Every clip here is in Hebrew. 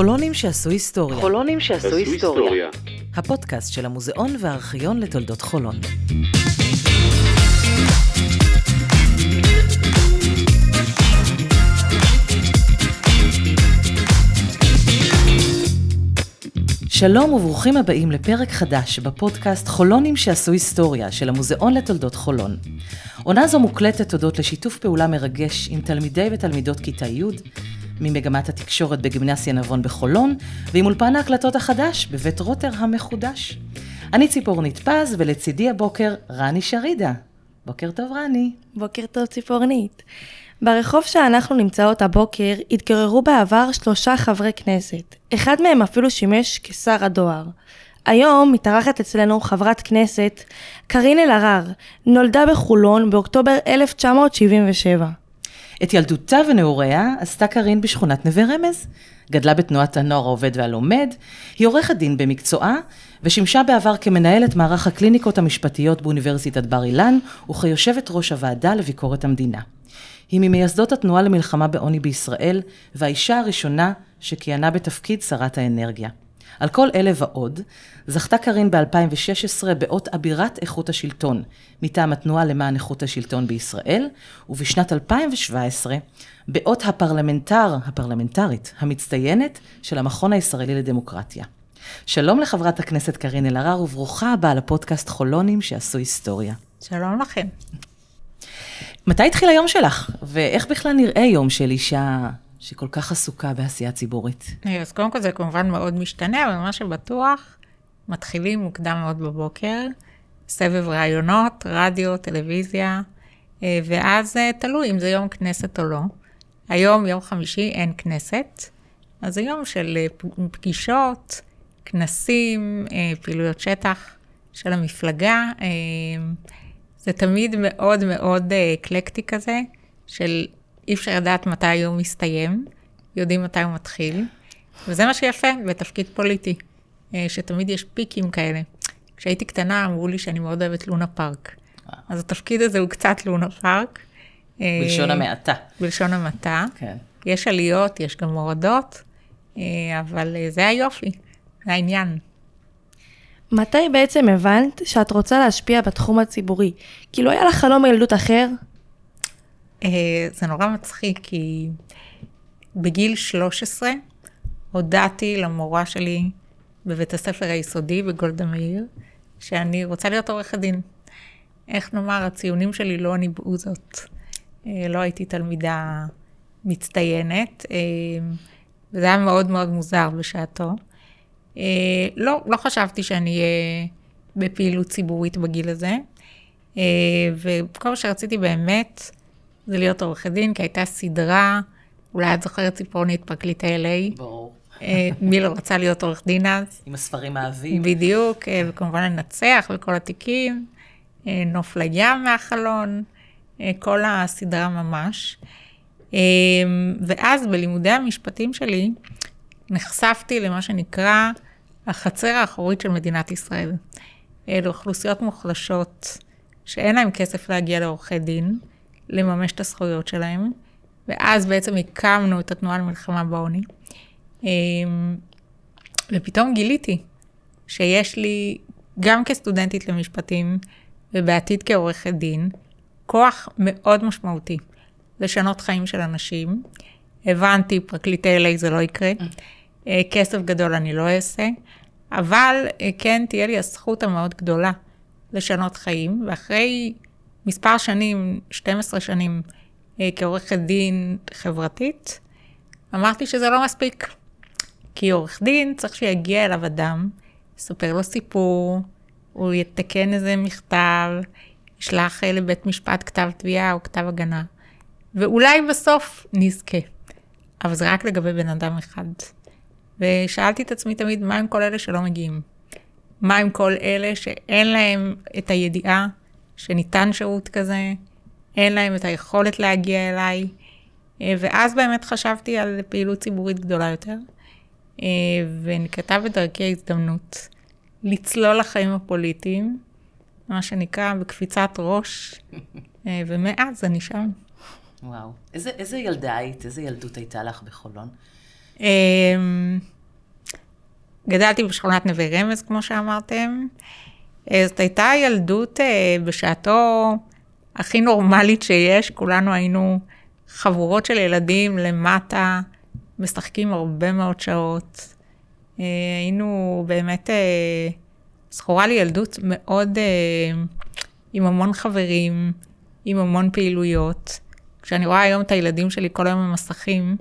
חולונים שעשו היסטוריה. חולונים שעשו היסטוריה. הפודקאסט של המוזיאון והארכיון לתולדות חולון. שלום וברוכים הבאים לפרק חדש בפודקאסט חולונים שעשו היסטוריה של המוזיאון לתולדות חולון. עונה זו מוקלטת תודות לשיתוף פעולה מרגש עם תלמידי ותלמידות כיתה י' ממגמת התקשורת בגימנסיה נבון בחולון, ועם אולפן ההקלטות החדש בבית רוטר המחודש. אני ציפורנית פז, ולצידי הבוקר רני שרידה. בוקר טוב, רני. בוקר טוב, ציפורנית. ברחוב שאנחנו נמצאות הבוקר התגוררו בעבר שלושה חברי כנסת. אחד מהם אפילו שימש כשר הדואר. היום מתארחת אצלנו חברת כנסת, קארין אלהרר, נולדה בחולון באוקטובר 1977. את ילדותה ונעוריה עשתה קארין בשכונת נווה רמז. גדלה בתנועת הנוער העובד והלומד, היא עורכת דין במקצועה, ושימשה בעבר כמנהלת מערך הקליניקות המשפטיות באוניברסיטת בר אילן, וכיושבת ראש הוועדה לביקורת המדינה. היא ממייסדות התנועה למלחמה בעוני בישראל, והאישה הראשונה שכיהנה בתפקיד שרת האנרגיה. על כל אלה ועוד, זכתה קארין ב-2016 באות אבירת איכות השלטון, מטעם התנועה למען איכות השלטון בישראל, ובשנת 2017, באות הפרלמנטר, הפרלמנטרית, המצטיינת של המכון הישראלי לדמוקרטיה. שלום לחברת הכנסת קארין אלהרר, וברוכה הבאה לפודקאסט חולונים שעשו היסטוריה. שלום לכם. מתי התחיל היום שלך? ואיך בכלל נראה יום של אישה שכל כך עסוקה בעשייה ציבורית? אז קודם כל זה כמובן מאוד משתנה, אבל מה שבטוח, מתחילים מוקדם מאוד בבוקר, סבב ראיונות, רדיו, טלוויזיה, אה, ואז אה, תלוי אם זה יום כנסת או לא. היום, יום חמישי, אין כנסת, אז זה יום של אה, פגישות, כנסים, פעילויות שטח של המפלגה. זה תמיד מאוד מאוד אקלקטי כזה, של אי אפשר לדעת מתי היום מסתיים, יודעים מתי הוא מתחיל, וזה מה שיפה בתפקיד פוליטי, אה, שתמיד יש פיקים כאלה. כשהייתי קטנה אמרו לי שאני מאוד אוהבת לונה פארק. אז התפקיד הזה הוא קצת לונה פארק. בלשון המעטה. בלשון המעטה. כן. יש עליות, יש גם מורדות, אה, אבל אה, זה היופי, זה העניין. מתי בעצם הבנת שאת רוצה להשפיע בתחום הציבורי? כאילו היה לך חלום ילדות אחר? אה, זה נורא מצחיק, כי בגיל 13 הודעתי למורה שלי בבית הספר היסודי בגולדה מאיר, שאני רוצה להיות עורכת דין. איך נאמר, הציונים שלי לא ניבאו זאת. אה, לא הייתי תלמידה מצטיינת, אה, וזה היה מאוד מאוד מוזר בשעתו. לא, לא חשבתי שאני אהיה בפעילות ציבורית בגיל הזה, וכל מה שרציתי באמת, זה להיות עורכת דין, כי הייתה סדרה, אולי את זוכרת ציפורנית פרקליט ה-LA. ברור. אה, מי לא רצה להיות עורך דין אז? עם הספרים האהבים. בדיוק, אה, וכמובן לנצח וכל התיקים, אה, נוף לים מהחלון, כל הסדרה ממש. ואז בלימודי המשפטים שלי, נחשפתי למה שנקרא החצר האחורית של מדינת ישראל. לאוכלוסיות מוחלשות שאין להם כסף להגיע לעורכי דין, לממש את הזכויות שלהם, ואז בעצם הקמנו את התנועה למלחמה בעוני. אמ, ופתאום גיליתי שיש לי, גם כסטודנטית למשפטים, ובעתיד כעורכת דין, כוח מאוד משמעותי לשנות חיים של אנשים. הבנתי, פרקליטי LA זה לא יקרה, אה, כסף גדול אני לא אעשה, אבל אה, כן תהיה לי הזכות המאוד גדולה לשנות חיים, ואחרי מספר שנים, 12 שנים, אה, כעורכת דין חברתית, אמרתי שזה לא מספיק. כי עורך דין צריך שיגיע אליו אדם, יספר לו סיפור, הוא יתקן איזה מכתב, ישלח אה, לבית משפט כתב תביעה או כתב הגנה, ואולי בסוף נזכה. אבל זה רק לגבי בן אדם אחד. ושאלתי את עצמי תמיד, מה עם כל אלה שלא מגיעים? מה עם כל אלה שאין להם את הידיעה שניתן שירות כזה, אין להם את היכולת להגיע אליי, אה, ואז באמת חשבתי על פעילות ציבורית גדולה יותר, אה, ונקטה בדרכי הזדמנות לצלול לחיים הפוליטיים, מה שנקרא בקפיצת ראש, אה, ומאז אני שם. וואו. איזה, איזה ילדה היית? איזה ילדות הייתה לך בחולון? אמ, גדלתי בשכונת נווה רמז, כמו שאמרתם. אה, זאת הייתה ילדות אה, בשעתו הכי נורמלית שיש, כולנו היינו חבורות של ילדים למטה, משחקים הרבה מאוד שעות. אה, היינו באמת, זכורה לי ילדות מאוד עם המון חברים, עם המון פעילויות. כשאני רואה היום את הילדים שלי כל היום במסכים,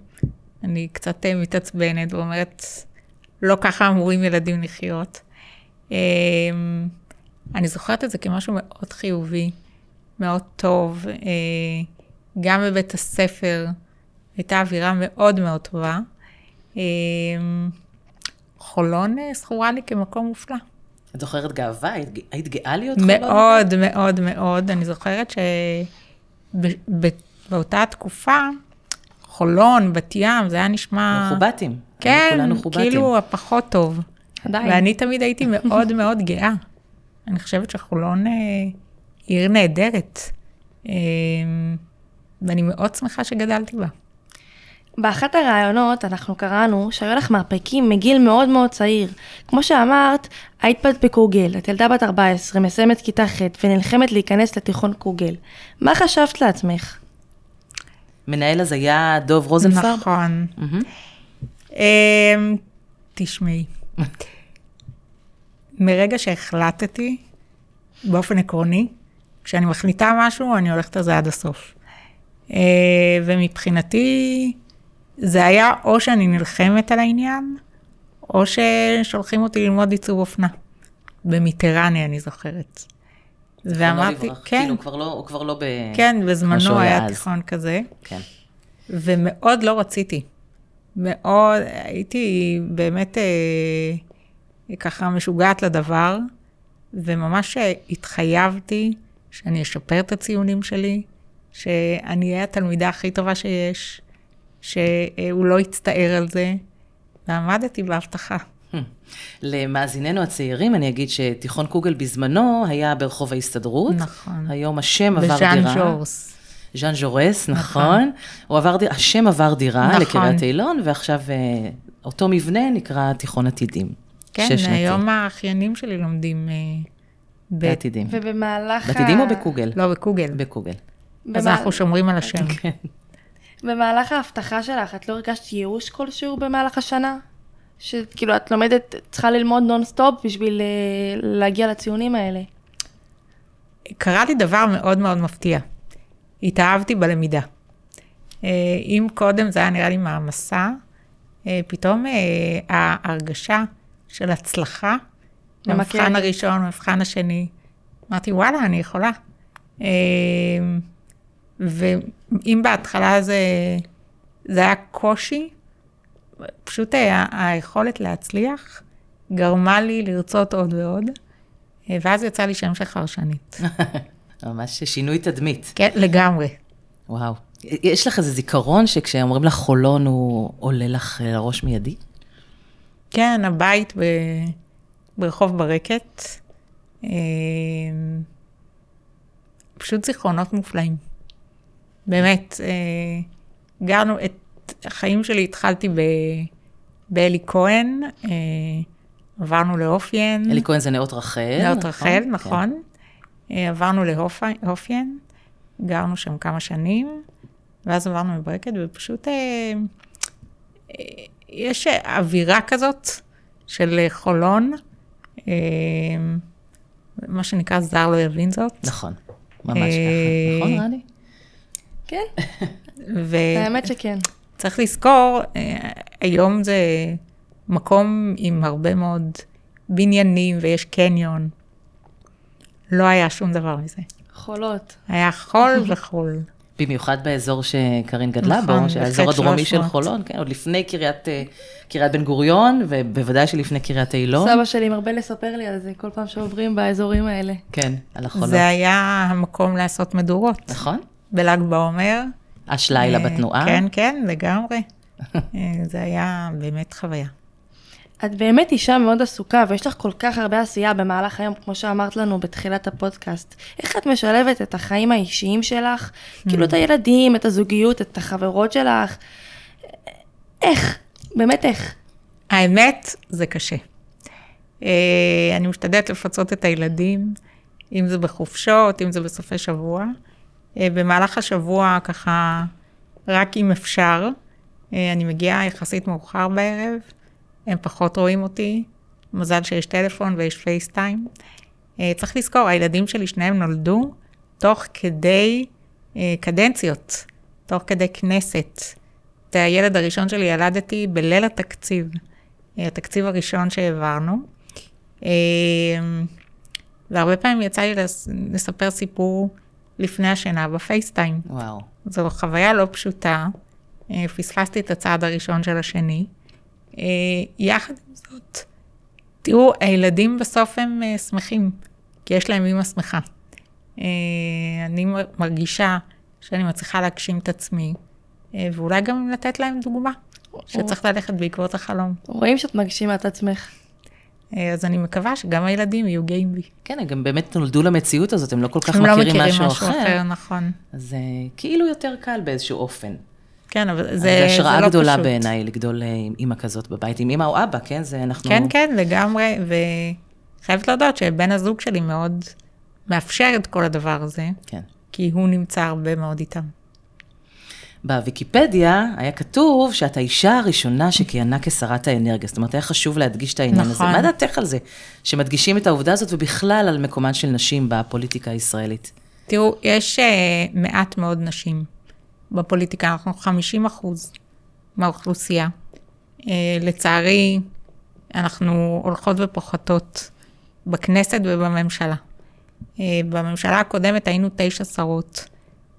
אני קצת מתעצבנת ואומרת, לא ככה אמורים ילדים לחיות. אני זוכרת את זה כמשהו מאוד חיובי, מאוד טוב. אה, גם בבית הספר הייתה אווירה מאוד מאוד טובה. אה, חולון אה, זכורה לי כמקום מופלא. את זוכרת גאווה? היית, היית גאה להיות חולון? מאוד, מאוד, מאוד. אני זוכרת שבאותה תקופה, חולון, בת ים, זה היה נשמע... מחובטים. כן, כאילו הפחות טוב. עדיין. ואני תמיד הייתי מאוד מאוד גאה. אני חושבת שחולון אה, עיר נהדרת, אה, ואני מאוד שמחה שגדלתי בה. באחת הראיונות אנחנו קראנו שהיו לך מרפקים מגיל מאוד מאוד צעיר. כמו שאמרת, היית בת בקוגל, את ילדה בת 14, מסיימת כיתה ח' ונלחמת להיכנס לתיכון קוגל. מה חשבת לעצמך? מנהל אז היה דוב רוזנפלד? נכון. Mm-hmm. תשמעי. מרגע שהחלטתי, באופן עקרוני, כשאני מחליטה משהו, אני הולכת על זה עד הסוף. אה, ומבחינתי, זה היה או שאני נלחמת על העניין, או ששולחים אותי ללמוד עיצוב אופנה. במיטרני, אני זוכרת. ואמרתי, לא כן. כאילו, כבר לא, הוא כבר לא ב... כן, בזמנו היה אז. תיכון כזה. כן. ומאוד לא רציתי. מאוד, הייתי באמת... אה, ככה משוגעת לדבר, וממש התחייבתי שאני אשפר את הציונים שלי, שאני אהיה התלמידה הכי טובה שיש, שהוא לא יצטער על זה, ועמדתי בהבטחה. למאזיננו הצעירים, אני אגיד שתיכון קוגל בזמנו היה ברחוב ההסתדרות. נכון. היום השם עבר דירה. בז'אן ז'ורס. ז'אן ז'ורס, נכון. נכון. הוא עבר השם עבר דירה נכון. לקריית אילון, ועכשיו אה, אותו מבנה נקרא תיכון עתידים. כן, היום האחיינים שלי לומדים אה, בעתידים. ובמהלך ה... בעתידים או בקוגל? לא, בקוגל. בקוגל. אז אנחנו שומרים על השם. כן. במהלך ההבטחה שלך, את לא הרגשת ייאוש כלשהו במהלך השנה? שכאילו, את לומדת, צריכה ללמוד נונסטופ בשביל אה, להגיע לציונים האלה. קרה לי דבר מאוד מאוד מפתיע. התאהבתי בלמידה. אה, אם קודם זה היה נראה לי מעמסה, פתאום ההרגשה של הצלחה. במבחן הראשון, במבחן השני. אמרתי, וואלה, אני יכולה. אמ, ואם בהתחלה זה, זה היה קושי, פשוט היה, היכולת להצליח גרמה לי לרצות עוד ועוד, ואז יצא לי שם של חרשנית. ממש שינוי תדמית. כן, לגמרי. וואו. יש לך איזה זיכרון שכשאומרים לך חולון הוא עולה לך לראש מיידי? כן, הבית ב... ברחוב ברקת. אה, פשוט זיכרונות מופלאים. באמת, אה, גרנו את החיים שלי, התחלתי ב... באלי כהן, אה, עברנו לאופיין. אלי כהן זה נאות רחל. נאות נכון? רחל, כן. נכון. כן. עברנו לאופיין, גרנו שם כמה שנים, ואז עברנו לברקת, ופשוט יש אווירה כזאת של חולון, אה, מה שנקרא זר לא יבין זאת. נכון, ממש ככה. נכון, רני? כן, האמת שכן. צריך לזכור, אה, היום זה מקום עם הרבה מאוד בניינים ויש קניון. לא היה שום דבר מזה. חולות. היה חול וחול. במיוחד באזור שקרין גדלה נכון, בו, שהאזור הדרומי של חולון, כן, עוד לפני קריית, אה, קריית בן גוריון, ובוודאי שלפני קריית אילון. סבא שלי מרבה לספר לי על זה, כל פעם שעוברים באזורים האלה. כן, על החולות. זה היה המקום לעשות מדורות. נכון. בל"ג בעומר. אש לילה אה, בתנועה. כן, כן, לגמרי. אה, זה היה באמת חוויה. את באמת אישה מאוד עסוקה, ויש לך כל כך הרבה עשייה במהלך היום, כמו שאמרת לנו בתחילת הפודקאסט. איך את משלבת את החיים האישיים שלך, כאילו את הילדים, את הזוגיות, את החברות שלך? איך? באמת איך? האמת, זה קשה. אה, אני משתדלת לפצות את הילדים, אם זה בחופשות, אם זה בסופי שבוע. אה, במהלך השבוע, ככה, רק אם אפשר, אה, אני מגיעה יחסית מאוחר בערב, הם פחות רואים אותי, מזל שיש טלפון ויש פייסטיים. צריך לזכור, הילדים שלי, שניהם נולדו תוך כדי קדנציות, תוך כדי כנסת. את הילד הראשון שלי ילדתי בליל התקציב, התקציב הראשון שהעברנו. והרבה פעמים יצא לי לספר סיפור לפני השינה בפייסטיים. וואו. זו חוויה לא פשוטה. אה, פספסתי את הצעד הראשון של השני. אה, יחד עם זאת, תראו, הילדים בסוף הם אה, שמחים, כי יש להם אימא שמחה. אני מרגישה שאני מצליחה להגשים את עצמי, ואולי גם לתת להם דוגמה, שצריך ללכת בעקבות החלום. רואים שאת מגשימה את עצמך. אה, אז אני מקווה שגם הילדים יהיו גאים בי. כן, הם גם באמת נולדו למציאות הזאת, הם לא כל כך מכירים, לא מכירים משהו, משהו אחר. אחר. נכון. אז כאילו יותר קל באיזשהו אופן. כן, אבל זה, זה לא פשוט. זה השראה גדולה בעיניי לגדול אה, עם אימא כזאת בבית, עם אימא או אבא, כן? זה אנחנו... כן, כן, לגמרי, וחייבת להודות שבן הזוג שלי מאוד מאפשר את כל הדבר הזה. כן. כי הוא נמצא הרבה מאוד איתם. בוויקיפדיה היה כתוב שאת האישה הראשונה שכיהנה כשרת האנרגיה. זאת אומרת, היה חשוב להדגיש את העניין נכון. הזה. מה דעתך על זה? שמדגישים את העובדה הזאת, ובכלל על מקומן של נשים בפוליטיקה הישראלית. תראו, יש uh, מעט מאוד נשים בפוליטיקה, אנחנו 50 אחוז מהאוכלוסייה. Uh, לצערי, אנחנו הולכות ופוחתות בכנסת ובממשלה. Uh, בממשלה הקודמת היינו תשע שרות,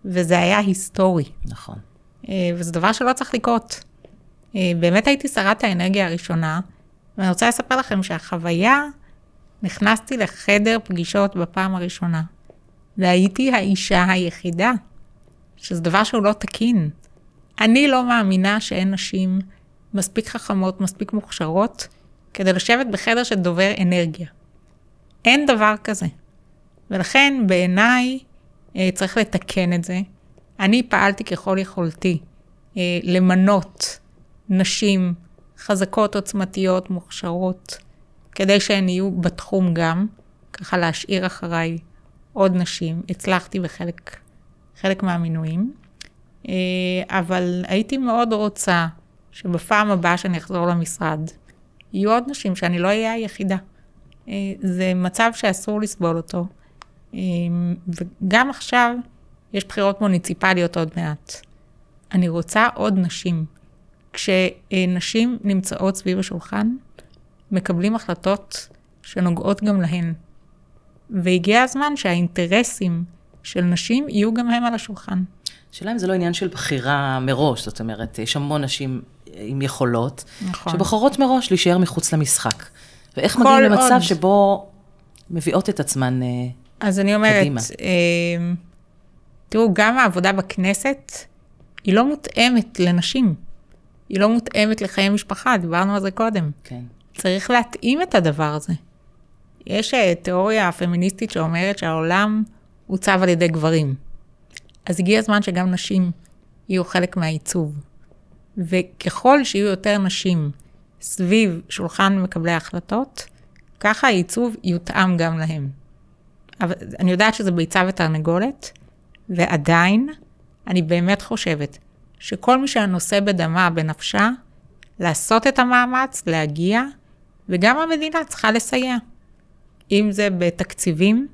וזה היה היסטורי. נכון. אה, וזה דבר שלא צריך לקרות. אה, באמת הייתי שרת האנרגיה הראשונה, ואני רוצה לספר לכם שהחוויה, נכנסתי לחדר פגישות בפעם הראשונה, והייתי האישה היחידה, שזה דבר שהוא לא תקין. אני לא מאמינה שאין נשים מספיק חכמות, מספיק מוכשרות, כדי לשבת בחדר של דובר אנרגיה. אין דבר כזה. ולכן בעיניי אה, צריך לתקן את זה. אני פעלתי ככל יכולתי אה, למנות נשים חזקות, עוצמתיות, מוכשרות, כדי שהן יהיו בתחום גם, ככה להשאיר אחריי עוד נשים. הצלחתי בחלק חלק מהמינויים, אה, אבל הייתי מאוד רוצה שבפעם הבאה שאני אחזור למשרד, יהיו עוד נשים, שאני לא אהיה היחידה. אה, זה מצב שאסור לסבול אותו. אה, וגם עכשיו, יש בחירות מוניציפליות עוד מעט. אני רוצה עוד נשים. כשנשים נמצאות סביב השולחן, מקבלים החלטות שנוגעות גם להן. והגיע הזמן שהאינטרסים של נשים יהיו גם הם על השולחן. השאלה אם זה לא עניין של בחירה מראש, זאת אומרת, יש המון נשים עם יכולות, נכון. שבוחרות מראש להישאר מחוץ למשחק. ואיך מגיעים למצב עוד. שבו מביאות את עצמן קדימה? אז אני אומרת, קדימה. אה, תראו, גם העבודה בכנסת היא לא מותאמת לנשים. היא לא מותאמת לחיי משפחה, דיברנו על זה קודם. כן. צריך להתאים את הדבר הזה. יש אה, תיאוריה פמיניסטית שאומרת שהעולם עוצב על ידי גברים. אז הגיע הזמן שגם נשים יהיו חלק מהעיצוב. וככל שיהיו יותר נשים סביב שולחן מקבלי ההחלטות, ככה העיצוב יותאם גם להם. אבל אני יודעת שזה ביצה ותרנגולת, ועדיין, אני באמת חושבת שכל מי שהנושא בדמה, בנפשה, לעשות את המאמץ, להגיע, וגם המדינה צריכה לסייע. אם זה בתקציבים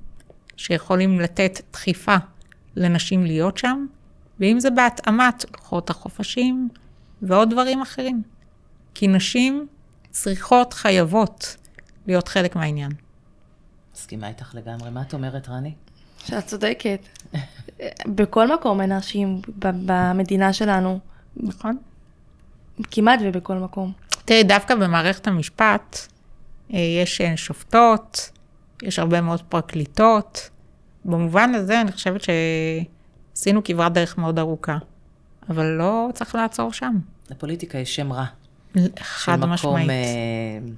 שיכולים לתת דחיפה לנשים להיות שם, ואם זה בהתאמת לוחות החופשים ועוד דברים אחרים. כי נשים צריכות, חייבות, להיות חלק מהעניין. מסכימה איתך לגמרי. מה את אומרת, רני? שאת צודקת. בכל מקום אין נשים במדינה שלנו. נכון. כמעט ובכל מקום. תראי, דווקא במערכת המשפט אה, יש אה, שופטות, יש הרבה מאוד פרקליטות. במובן הזה אני חושבת שעשינו כברת דרך מאוד ארוכה, אבל לא צריך לעצור שם. לפוליטיקה יש שם רע. חד משמעית. אה,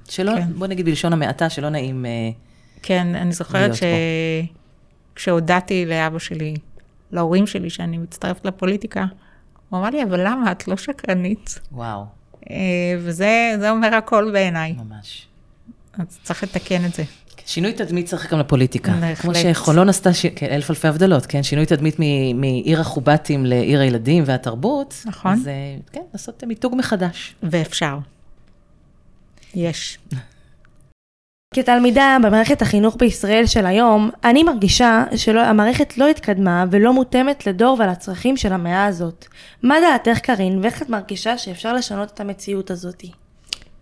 שלא, כן. בוא נגיד בלשון המעטה, שלא נעים כן, אני זוכרת שכשהודעתי לאבא שלי להורים שלי שאני מצטרפת לפוליטיקה, הוא אמר לי, אבל למה? את לא שקרנית. וואו. אה, וזה זה אומר הכל בעיניי. ממש. אז צריך לתקן את זה. שינוי תדמית צריך גם לפוליטיקה. בהחלט. כמו שחולון עשתה, ש... כן, אלף אלפי הבדלות, כן? שינוי תדמית מ- מעיר החובטים לעיר הילדים והתרבות. נכון. אז אה, כן, לעשות מיתוג מחדש. ואפשר. יש. כתלמידה במערכת החינוך בישראל של היום, אני מרגישה שהמערכת לא התקדמה ולא מותאמת לדור ולצרכים של המאה הזאת. מה דעתך קארין, ואיך את מרגישה שאפשר לשנות את המציאות הזאת?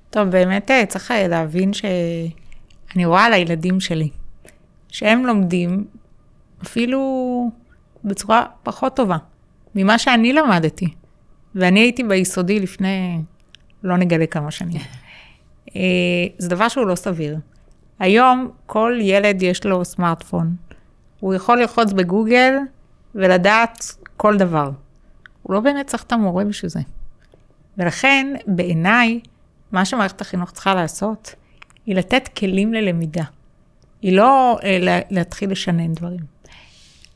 טוב, באמת אה, צריך אה, להבין שאני רואה על הילדים שלי, שהם לומדים אפילו בצורה פחות טובה ממה שאני למדתי. ואני הייתי ביסודי לפני, לא נגלה כמה שנים. אה, זה דבר שהוא לא סביר. היום כל ילד יש לו סמארטפון. הוא יכול ללחוץ בגוגל ולדעת כל דבר. הוא לא באמת צריך את המורה בשביל זה. ולכן, בעיניי, מה שמערכת החינוך צריכה לעשות, היא לתת כלים ללמידה. היא לא אה, לה- להתחיל לשנן דברים.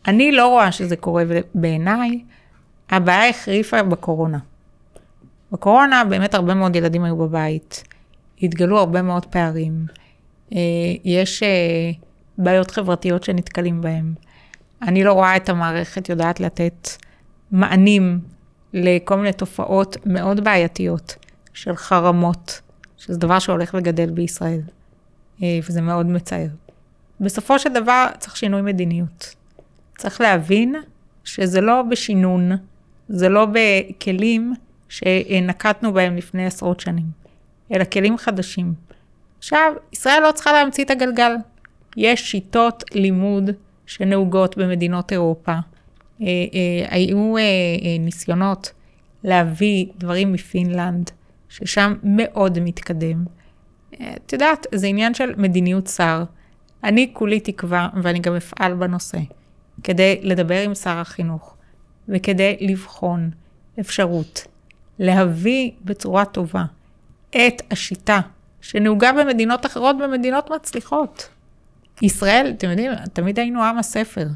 אני לא רואה שזה קורה, ובעיניי, הבעיה החריפה בקורונה. בקורונה באמת הרבה מאוד ילדים היו בבית, התגלו הרבה מאוד פערים, אה, יש אה, בעיות חברתיות שנתקלים בהם. אני לא רואה את המערכת יודעת לתת מענים לכל מיני תופעות מאוד בעייתיות של חרמות, שזה דבר שהולך וגדל בישראל, אה, וזה מאוד מצער. בסופו של דבר צריך שינוי מדיניות. צריך להבין שזה לא בשינון, זה לא בכלים שנקטנו בהם לפני עשרות שנים, אלא כלים חדשים. עכשיו, ישראל לא צריכה להמציא את הגלגל. יש שיטות לימוד שנהוגות במדינות אירופה. אה, אה, היו ניסיונות להביא דברים מפינלנד, ששם מאוד מתקדם. אה, את יודעת, זה עניין של מדיניות שר. אני כולי תקווה, ואני גם אפעל בנושא, כדי לדבר עם שר החינוך, וכדי לבחון אפשרות להביא בצורה טובה את השיטה שנהוגה במדינות אחרות, במדינות מצליחות. ישראל, אתם יודעים, תמיד היינו עם הספר.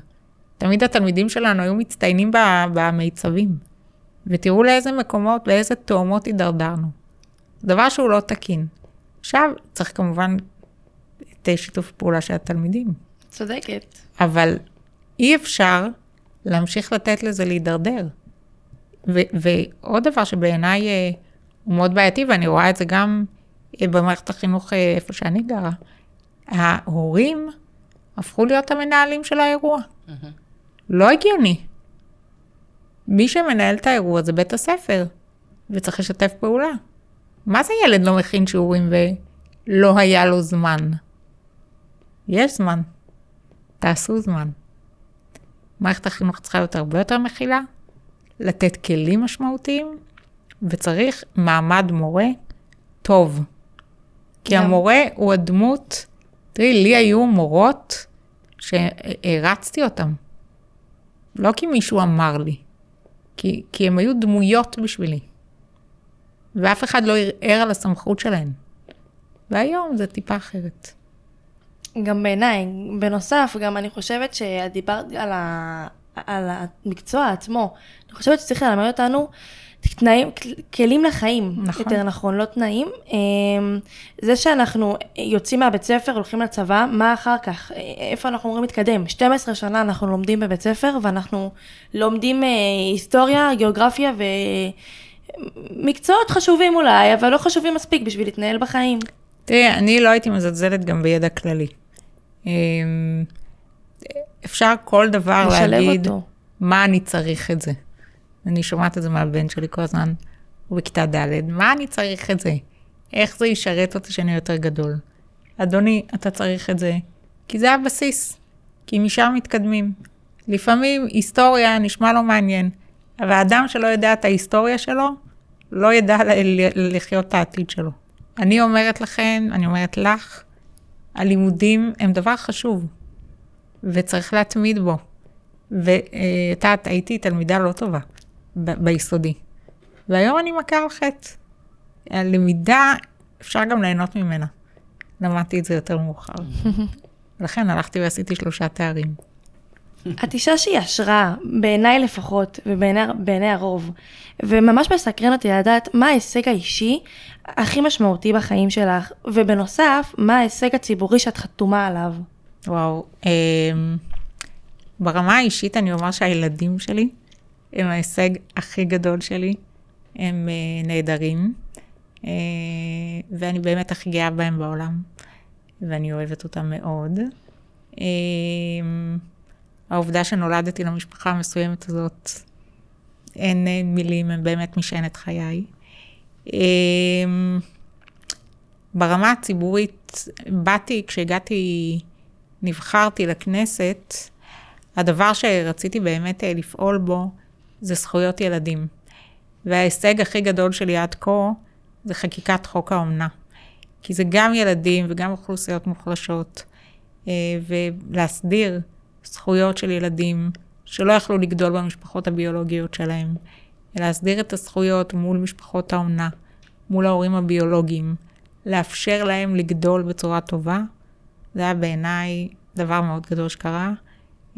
תמיד התלמידים שלנו היו מצטיינים במיצבים. ותראו לאיזה מקומות, לאיזה תאומות הידרדרנו. דבר שהוא לא תקין. עכשיו, צריך כמובן את שיתוף פעולה של התלמידים. צודקת. אבל אי אפשר להמשיך לתת לזה להידרדר. ו- ועוד דבר שבעיניי אה, הוא מאוד בעייתי, ואני רואה את זה גם אה, במערכת החינוך אה, איפה שאני גרה, ההורים הפכו להיות המנהלים של האירוע. לא הגיוני. מי שמנהל את האירוע זה בית הספר, וצריך לשתף פעולה. מה זה ילד לא מכין שיעורים ולא היה לו זמן? יש זמן. תעשו זמן. מערכת החינוך צריכה להיות הרבה יותר מכילה, לתת כלים משמעותיים, וצריך מעמד מורה טוב. כי גם- המורה הוא הדמות, תראי, לי היו מורות שהרצתי אותן. לא כי מישהו אמר לי, כי, כי הם היו דמויות בשבילי. ואף אחד לא ערער על הסמכות שלהן. והיום זה טיפה אחרת. גם בעיניי, בנוסף, גם אני חושבת שאת דיברת על, ה... על המקצוע עצמו. אני חושבת שצריך ללמד אותנו תנאים, כלים לחיים, נכון. יותר נכון, לא תנאים. אמ, זה שאנחנו יוצאים מהבית ספר, הולכים לצבא, מה אחר כך? איפה אנחנו אמורים להתקדם? 12 שנה אנחנו לומדים בבית ספר, ואנחנו לומדים אה, היסטוריה, גיאוגרפיה ומקצועות חשובים אולי, אבל לא חשובים מספיק בשביל להתנהל בחיים. תראי, אני לא הייתי מזלזלת גם בידע כללי. אמ, אפשר כל דבר להגיד, אותו. מה אני צריך את זה. אני שומעת את זה מהבן שלי כל הזמן, הוא בכיתה ד', מה אני צריך את זה? איך זה ישרת אותי שאני יותר גדול? אדוני, אתה צריך את זה, כי זה הבסיס, כי משם מתקדמים. לפעמים היסטוריה נשמע לא מעניין, אבל האדם שלא יודע את ההיסטוריה שלו, לא ידע לחיות את העתיד שלו. אני אומרת לכם, אני אומרת לך, הלימודים הם דבר חשוב, וצריך להתמיד בו. ואת יודעת, הייתי תלמידה לא טובה ב- ביסודי, והיום אני מכה על חטא. הלמידה, אפשר גם ליהנות ממנה. למדתי את זה יותר מאוחר. ולכן הלכתי ועשיתי שלושה תארים. את אישה שהיא השראה, בעיניי לפחות, ובעיני הרוב. וממש מסקרן אותי לדעת מה ההישג האישי הכי משמעותי בחיים שלך, ובנוסף, מה ההישג הציבורי שאת חתומה עליו. וואו, אה, ברמה האישית אני אומר שהילדים שלי הם ההישג הכי גדול שלי, הם אה, נהדרים, אה, ואני באמת הכי גאה בהם בעולם, ואני אוהבת אותם מאוד. אה, העובדה שנולדתי למשפחה המסוימת הזאת, אין, אין מילים, הם באמת משענת חיי. ברמה הציבורית, באתי, כשהגעתי, נבחרתי לכנסת, הדבר שרציתי באמת לפעול בו זה זכויות ילדים. וההישג הכי גדול שלי עד כה זה חקיקת חוק האומנה. כי זה גם ילדים וגם אוכלוסיות מוחלשות, ולהסדיר זכויות של ילדים שלא יכלו לגדול במשפחות הביולוגיות שלהם, להסדיר את הזכויות מול משפחות האומנה, מול ההורים הביולוגיים, לאפשר להם לגדול בצורה טובה, זה היה בעיניי דבר מאוד גדול שקרה.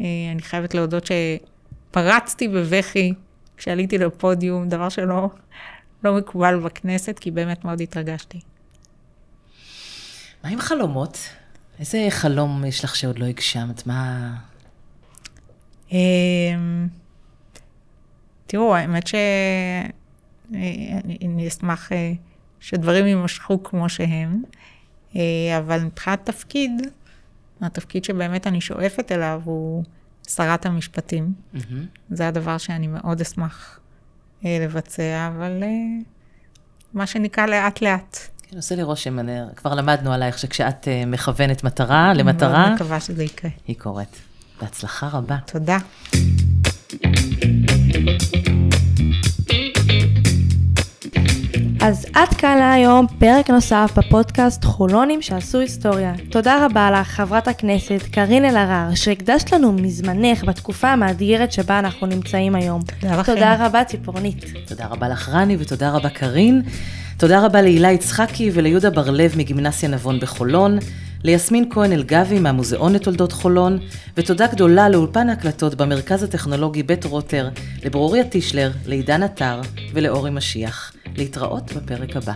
אה, אני חייבת להודות שפרצתי בבכי כשעליתי לפודיום, דבר שלא לא מקובל בכנסת, כי באמת מאוד התרגשתי. מה עם חלומות? איזה חלום יש לך שעוד לא הגשמת? מה... אמ, תראו, האמת שאני אשמח אה, שדברים יימשכו כמו שהם, אה, אבל מבחינת תפקיד, התפקיד שבאמת אני שואפת אליו הוא שרת המשפטים. Mm-hmm. זה הדבר שאני מאוד אשמח אה, לבצע, אבל מה שנקרא לאט-לאט. כן, עושה לי רושם, כבר למדנו עלייך שכשאת מכוונת מטרה למטרה, מאוד מקווה שזה יקרה. היא קורית. בהצלחה רבה. תודה. אז עד כאן להיום פרק נוסף בפודקאסט חולונים שעשו היסטוריה. תודה רבה לך, חברת הכנסת קארין אלהרר, שהקדשת לנו מזמנך בתקופה המאתגרת שבה אנחנו נמצאים היום. תודה לכם. תודה רבה, ציפורנית. תודה רבה לך, רני, ותודה רבה, קארין. תודה רבה להילה יצחקי וליהודה בר-לב מגימנסיה נבון בחולון. ליסמין כהן אלגבי מהמוזיאון לתולדות חולון, ותודה גדולה לאולפן ההקלטות במרכז הטכנולוגי בית רוטר, לברוריה טישלר, לעידן עטר ולאורי משיח. להתראות בפרק הבא.